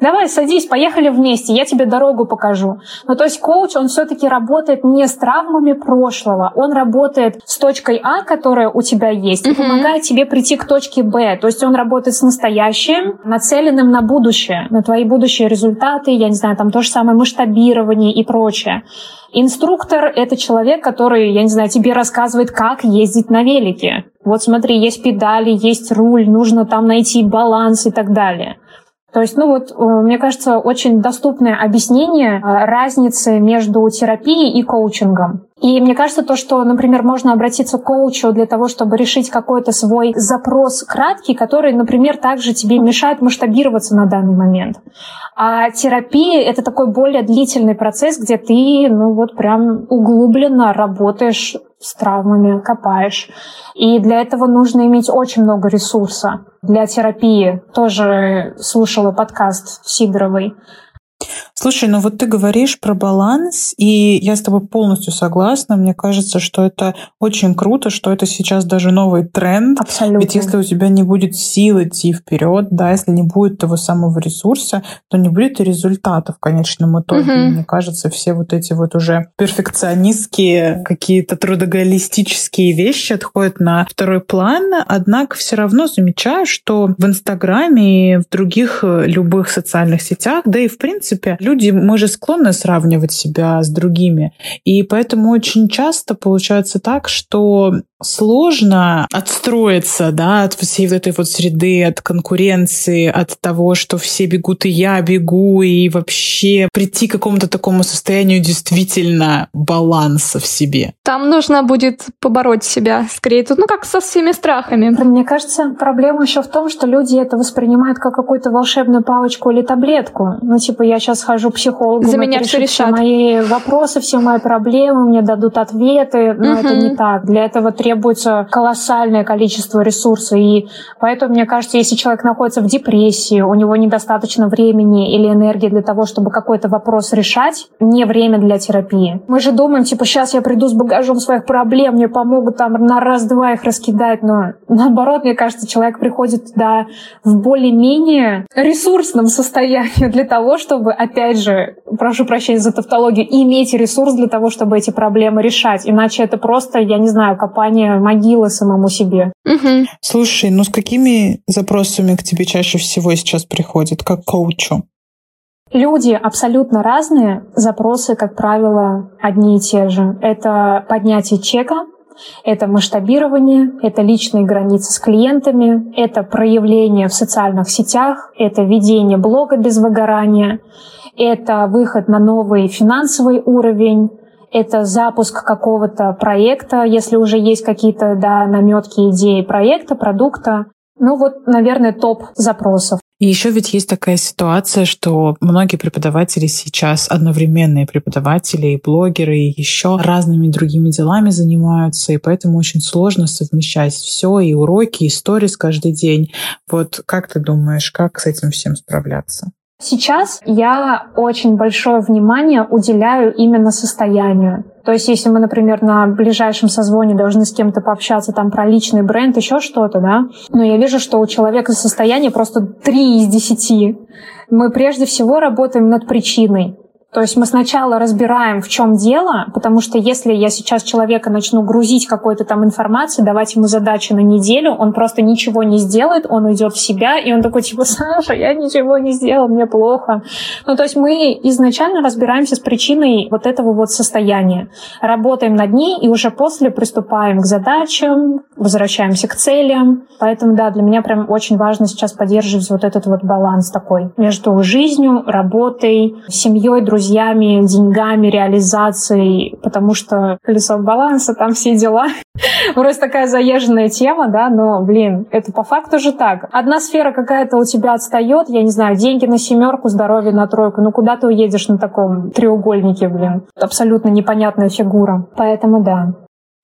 Давай, садись, поехали вместе, я тебе дорогу покажу. Ну, то есть коуч, он все-таки работает не с травмами прошлого, он работает с точкой А, которая у тебя есть, и помогает тебе прийти к точке Б. То есть он работает с настоящим, нацеленным на будущее, на твои будущие результаты, я не знаю, там то же самое масштабирование и прочее. Инструктор — это человек, который, я не знаю, тебе рассказывает, как ездить на велике. Вот смотри, есть педали, есть руль, нужно там найти баланс и так далее. То есть, ну вот, э, мне кажется, очень доступное объяснение э, разницы между терапией и коучингом. И мне кажется, то, что, например, можно обратиться к коучу для того, чтобы решить какой-то свой запрос краткий, который, например, также тебе мешает масштабироваться на данный момент. А терапия — это такой более длительный процесс, где ты, ну вот прям углубленно работаешь с травмами, копаешь. И для этого нужно иметь очень много ресурса для терапии. Тоже слушала подкаст Сидоровой. Слушай, ну вот ты говоришь про баланс, и я с тобой полностью согласна. Мне кажется, что это очень круто, что это сейчас даже новый тренд. Абсолютно. Ведь если у тебя не будет сил идти вперед, да, если не будет того самого ресурса, то не будет и результата в конечном итоге. Мгм. Мне кажется, все вот эти вот уже перфекционистские какие-то трудоголистические вещи отходят на второй план. Однако все равно замечаю, что в Инстаграме и в других э, любых социальных сетях, да и в принципе, люди, мы же склонны сравнивать себя с другими. И поэтому очень часто получается так, что сложно отстроиться, да, от всей вот этой вот среды, от конкуренции, от того, что все бегут, и я бегу, и вообще прийти к какому-то такому состоянию действительно баланса в себе. Там нужно будет побороть себя, скорее. Тут, ну, как со всеми страхами. Мне кажется, проблема еще в том, что люди это воспринимают как какую-то волшебную палочку или таблетку. Ну, типа, я сейчас хожу к психологу, За меня все решат. Все мои вопросы, все мои проблемы, мне дадут ответы. Но угу. это не так. Для этого требуется требуется колоссальное количество ресурсов. И поэтому, мне кажется, если человек находится в депрессии, у него недостаточно времени или энергии для того, чтобы какой-то вопрос решать, не время для терапии. Мы же думаем, типа, сейчас я приду с багажом своих проблем, мне помогут там на раз-два их раскидать, но наоборот, мне кажется, человек приходит туда в более-менее ресурсном состоянии для того, чтобы, опять же, прошу прощения за тавтологию, иметь ресурс для того, чтобы эти проблемы решать. Иначе это просто, я не знаю, копание создание могилы самому себе. Угу. Слушай, ну с какими запросами к тебе чаще всего сейчас приходят, как коучу? Люди абсолютно разные, запросы, как правило, одни и те же. Это поднятие чека, это масштабирование, это личные границы с клиентами, это проявление в социальных сетях, это ведение блога без выгорания, это выход на новый финансовый уровень, это запуск какого-то проекта, если уже есть какие-то да, наметки, идеи проекта, продукта. Ну вот, наверное, топ запросов. И еще ведь есть такая ситуация, что многие преподаватели сейчас одновременные преподаватели и блогеры, и еще разными другими делами занимаются, и поэтому очень сложно совмещать все, и уроки, и сторис каждый день. Вот как ты думаешь, как с этим всем справляться? Сейчас я очень большое внимание уделяю именно состоянию. То есть, если мы, например, на ближайшем созвоне должны с кем-то пообщаться там про личный бренд, еще что-то, да, но я вижу, что у человека состояние просто 3 из 10. Мы прежде всего работаем над причиной. То есть мы сначала разбираем, в чем дело, потому что если я сейчас человека начну грузить какой-то там информацией, давать ему задачи на неделю, он просто ничего не сделает, он уйдет в себя, и он такой типа, Саша, я ничего не сделал, мне плохо. Ну, то есть мы изначально разбираемся с причиной вот этого вот состояния, работаем над ней, и уже после приступаем к задачам, возвращаемся к целям. Поэтому, да, для меня прям очень важно сейчас поддерживать вот этот вот баланс такой между жизнью, работой, семьей, друзьями, друзьями, деньгами, реализацией, потому что колесо баланса, там все дела. Просто такая заезженная тема, да, но, блин, это по факту же так. Одна сфера какая-то у тебя отстает, я не знаю, деньги на семерку, здоровье на тройку, ну куда ты уедешь на таком треугольнике, блин? Абсолютно непонятная фигура. Поэтому да.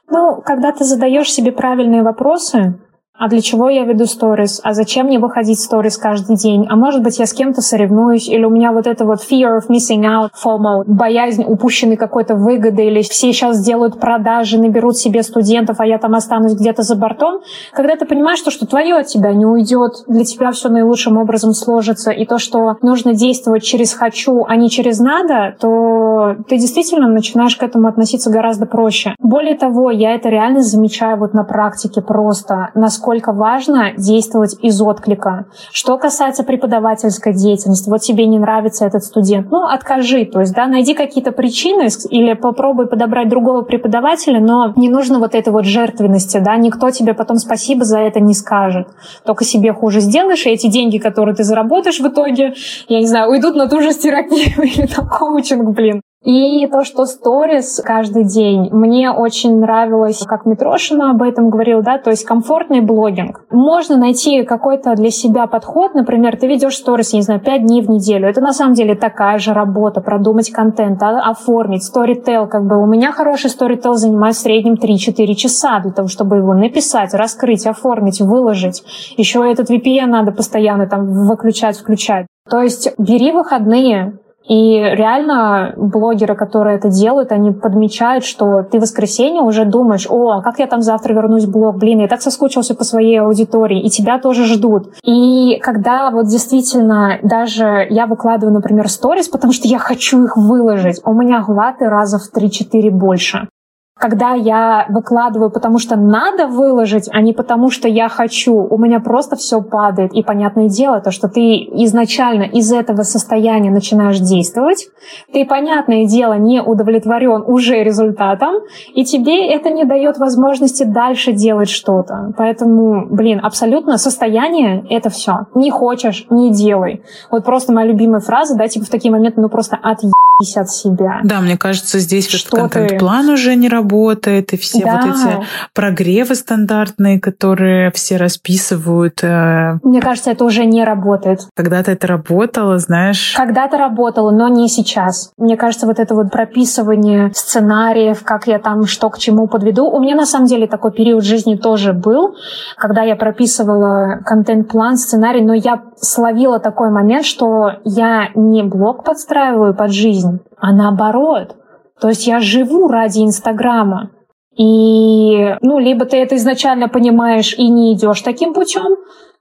Ну, когда ты задаешь себе правильные вопросы, а для чего я веду сторис? А зачем мне выходить сторис каждый день? А может быть, я с кем-то соревнуюсь? Или у меня вот это вот fear of missing out, FOMO, боязнь упущенной какой-то выгоды? Или все сейчас сделают продажи, наберут себе студентов, а я там останусь где-то за бортом? Когда ты понимаешь, что, что твое от тебя не уйдет, для тебя все наилучшим образом сложится, и то, что нужно действовать через «хочу», а не через «надо», то ты действительно начинаешь к этому относиться гораздо проще. Более того, я это реально замечаю вот на практике просто, насколько насколько важно действовать из отклика. Что касается преподавательской деятельности, вот тебе не нравится этот студент, ну, откажи, то есть, да, найди какие-то причины или попробуй подобрать другого преподавателя, но не нужно вот этой вот жертвенности, да, никто тебе потом спасибо за это не скажет. Только себе хуже сделаешь, и эти деньги, которые ты заработаешь в итоге, я не знаю, уйдут на ту же терапию или на коучинг, блин. И то, что сторис каждый день, мне очень нравилось, как Митрошина об этом говорил, да, то есть комфортный блогинг. Можно найти какой-то для себя подход, например, ты ведешь сторис, не знаю, 5 дней в неделю. Это на самом деле такая же работа, продумать контент, а, оформить, сторител, как бы у меня хороший сторител занимает в среднем 3-4 часа для того, чтобы его написать, раскрыть, оформить, выложить. Еще этот VPN надо постоянно там выключать, включать. То есть бери выходные, и реально блогеры, которые это делают, они подмечают, что ты в воскресенье уже думаешь, о, как я там завтра вернусь в блог, блин, я так соскучился по своей аудитории, и тебя тоже ждут. И когда вот действительно даже я выкладываю, например, сторис, потому что я хочу их выложить, у меня охваты раза в 3-4 больше. Когда я выкладываю, потому что надо выложить, а не потому что я хочу, у меня просто все падает. И понятное дело, то, что ты изначально из этого состояния начинаешь действовать, ты, понятное дело, не удовлетворен уже результатом, и тебе это не дает возможности дальше делать что-то. Поэтому, блин, абсолютно состояние — это все. Не хочешь — не делай. Вот просто моя любимая фраза, да, типа в такие моменты, ну просто отъебись от себя. Да, мне кажется, здесь что этот контент-план уже не работает, и все да. вот эти прогревы стандартные, которые все расписывают. Э, мне кажется, это уже не работает. Когда-то это работало, знаешь? Когда-то работало, но не сейчас. Мне кажется, вот это вот прописывание сценариев, как я там что к чему подведу. У меня на самом деле такой период жизни тоже был, когда я прописывала контент-план, сценарий, но я словила такой момент, что я не блог подстраиваю под жизнь, а наоборот. То есть я живу ради Инстаграма. И, ну, либо ты это изначально понимаешь и не идешь таким путем,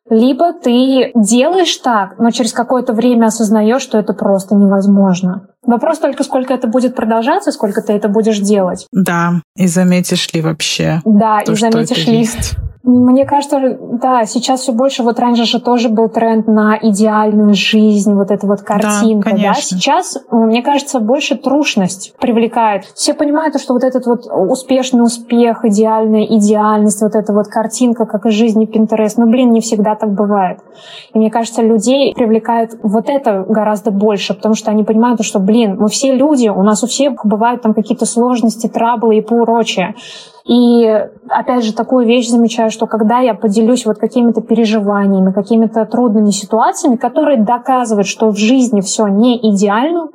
либо ты делаешь так, но через какое-то время осознаешь, что это просто невозможно. Вопрос только, сколько это будет продолжаться, сколько ты это будешь делать. Да, и заметишь ли вообще. Да, то, и заметишь ли. Есть. Мне кажется, да, сейчас все больше, вот раньше же тоже был тренд на идеальную жизнь, вот эта вот картинка, да, да? Сейчас, мне кажется, больше трушность привлекает. Все понимают, что вот этот вот успешный успех, идеальная идеальность, вот эта вот картинка, как из жизни Pinterest, ну, блин, не всегда так бывает. И мне кажется, людей привлекает вот это гораздо больше, потому что они понимают, что, блин, мы все люди, у нас у всех бывают там какие-то сложности, траблы и прочее. И опять же такую вещь замечаю, что когда я поделюсь вот какими-то переживаниями, какими-то трудными ситуациями, которые доказывают, что в жизни все не идеально,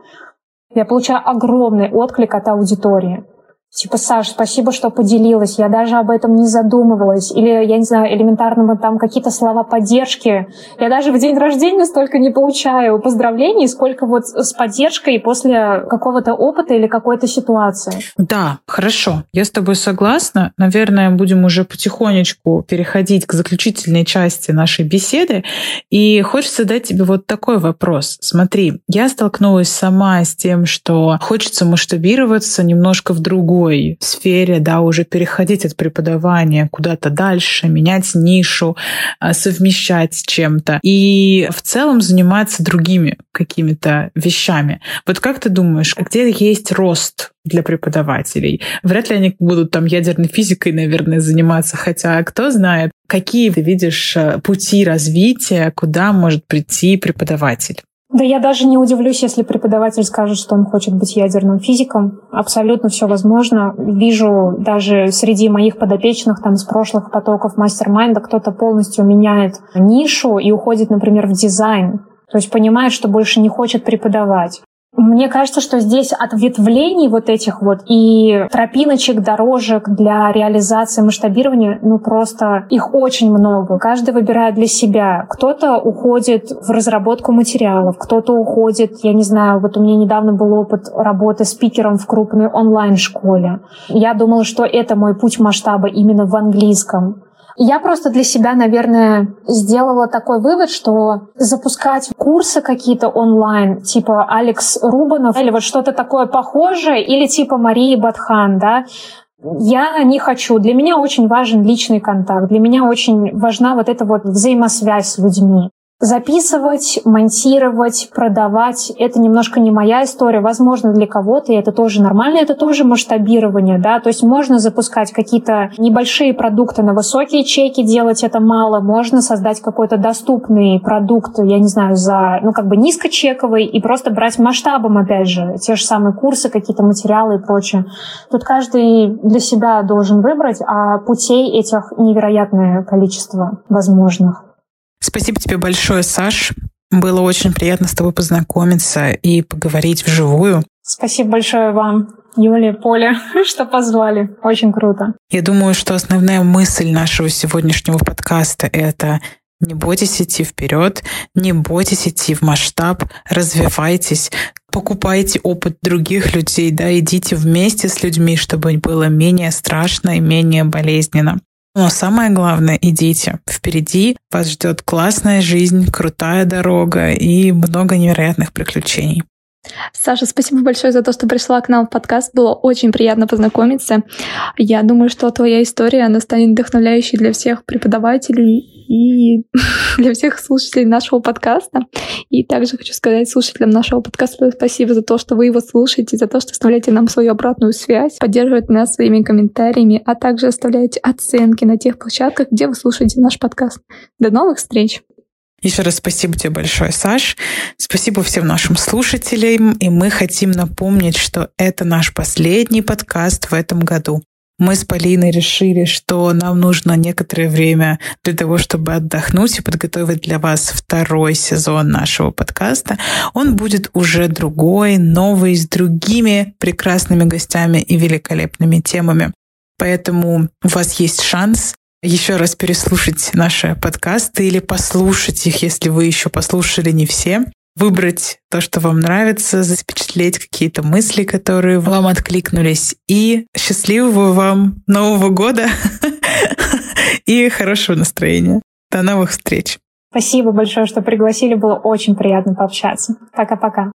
я получаю огромный отклик от аудитории. Типа, Саш, спасибо, что поделилась. Я даже об этом не задумывалась. Или, я не знаю, элементарно там какие-то слова поддержки. Я даже в день рождения столько не получаю поздравлений, сколько вот с поддержкой после какого-то опыта или какой-то ситуации. Да, хорошо. Я с тобой согласна. Наверное, будем уже потихонечку переходить к заключительной части нашей беседы. И хочется задать тебе вот такой вопрос. Смотри, я столкнулась сама с тем, что хочется масштабироваться немножко в другую другой сфере, да, уже переходить от преподавания куда-то дальше, менять нишу, а, совмещать с чем-то и в целом заниматься другими какими-то вещами. Вот как ты думаешь, где есть рост для преподавателей. Вряд ли они будут там ядерной физикой, наверное, заниматься, хотя кто знает, какие ты видишь э, пути развития, куда может прийти преподаватель. Да я даже не удивлюсь, если преподаватель скажет, что он хочет быть ядерным физиком. Абсолютно все возможно. Вижу даже среди моих подопечных там с прошлых потоков мастер-майнда кто-то полностью меняет нишу и уходит, например, в дизайн. То есть понимает, что больше не хочет преподавать. Мне кажется, что здесь ответвлений вот этих вот и тропиночек, дорожек для реализации масштабирования, ну просто их очень много. Каждый выбирает для себя. Кто-то уходит в разработку материалов, кто-то уходит, я не знаю, вот у меня недавно был опыт работы спикером в крупной онлайн-школе. Я думала, что это мой путь масштаба именно в английском. Я просто для себя, наверное, сделала такой вывод, что запускать курсы какие-то онлайн, типа Алекс Рубанов, или вот что-то такое похожее, или типа Марии Батхан, да, я не хочу. Для меня очень важен личный контакт. Для меня очень важна вот эта вот взаимосвязь с людьми. Записывать, монтировать, продавать — это немножко не моя история. Возможно, для кого-то, и это тоже нормально, это тоже масштабирование, да, то есть можно запускать какие-то небольшие продукты на высокие чеки, делать это мало, можно создать какой-то доступный продукт, я не знаю, за, ну, как бы низкочековый, и просто брать масштабом, опять же, те же самые курсы, какие-то материалы и прочее. Тут каждый для себя должен выбрать, а путей этих невероятное количество возможных. Спасибо тебе большое, Саш. Было очень приятно с тобой познакомиться и поговорить вживую. Спасибо большое вам, Юлия, Поля, что позвали. Очень круто. Я думаю, что основная мысль нашего сегодняшнего подкаста — это не бойтесь идти вперед, не бойтесь идти в масштаб, развивайтесь, покупайте опыт других людей, да, идите вместе с людьми, чтобы было менее страшно и менее болезненно. Но самое главное, идите. Впереди вас ждет классная жизнь, крутая дорога и много невероятных приключений. Саша, спасибо большое за то, что пришла к нам в подкаст. Было очень приятно познакомиться. Я думаю, что твоя история, она станет вдохновляющей для всех преподавателей и для всех слушателей нашего подкаста. И также хочу сказать слушателям нашего подкаста спасибо за то, что вы его слушаете, за то, что оставляете нам свою обратную связь, поддерживаете нас своими комментариями, а также оставляете оценки на тех площадках, где вы слушаете наш подкаст. До новых встреч! Еще раз спасибо тебе большое, Саш. Спасибо всем нашим слушателям. И мы хотим напомнить, что это наш последний подкаст в этом году. Мы с Полиной решили, что нам нужно некоторое время для того, чтобы отдохнуть и подготовить для вас второй сезон нашего подкаста. Он будет уже другой, новый, с другими прекрасными гостями и великолепными темами. Поэтому у вас есть шанс еще раз переслушать наши подкасты или послушать их, если вы еще послушали не все, выбрать то, что вам нравится, запечатлеть какие-то мысли, которые вам откликнулись. И счастливого вам Нового года и хорошего настроения. До новых встреч. Спасибо большое, что пригласили. Было очень приятно пообщаться. Пока-пока.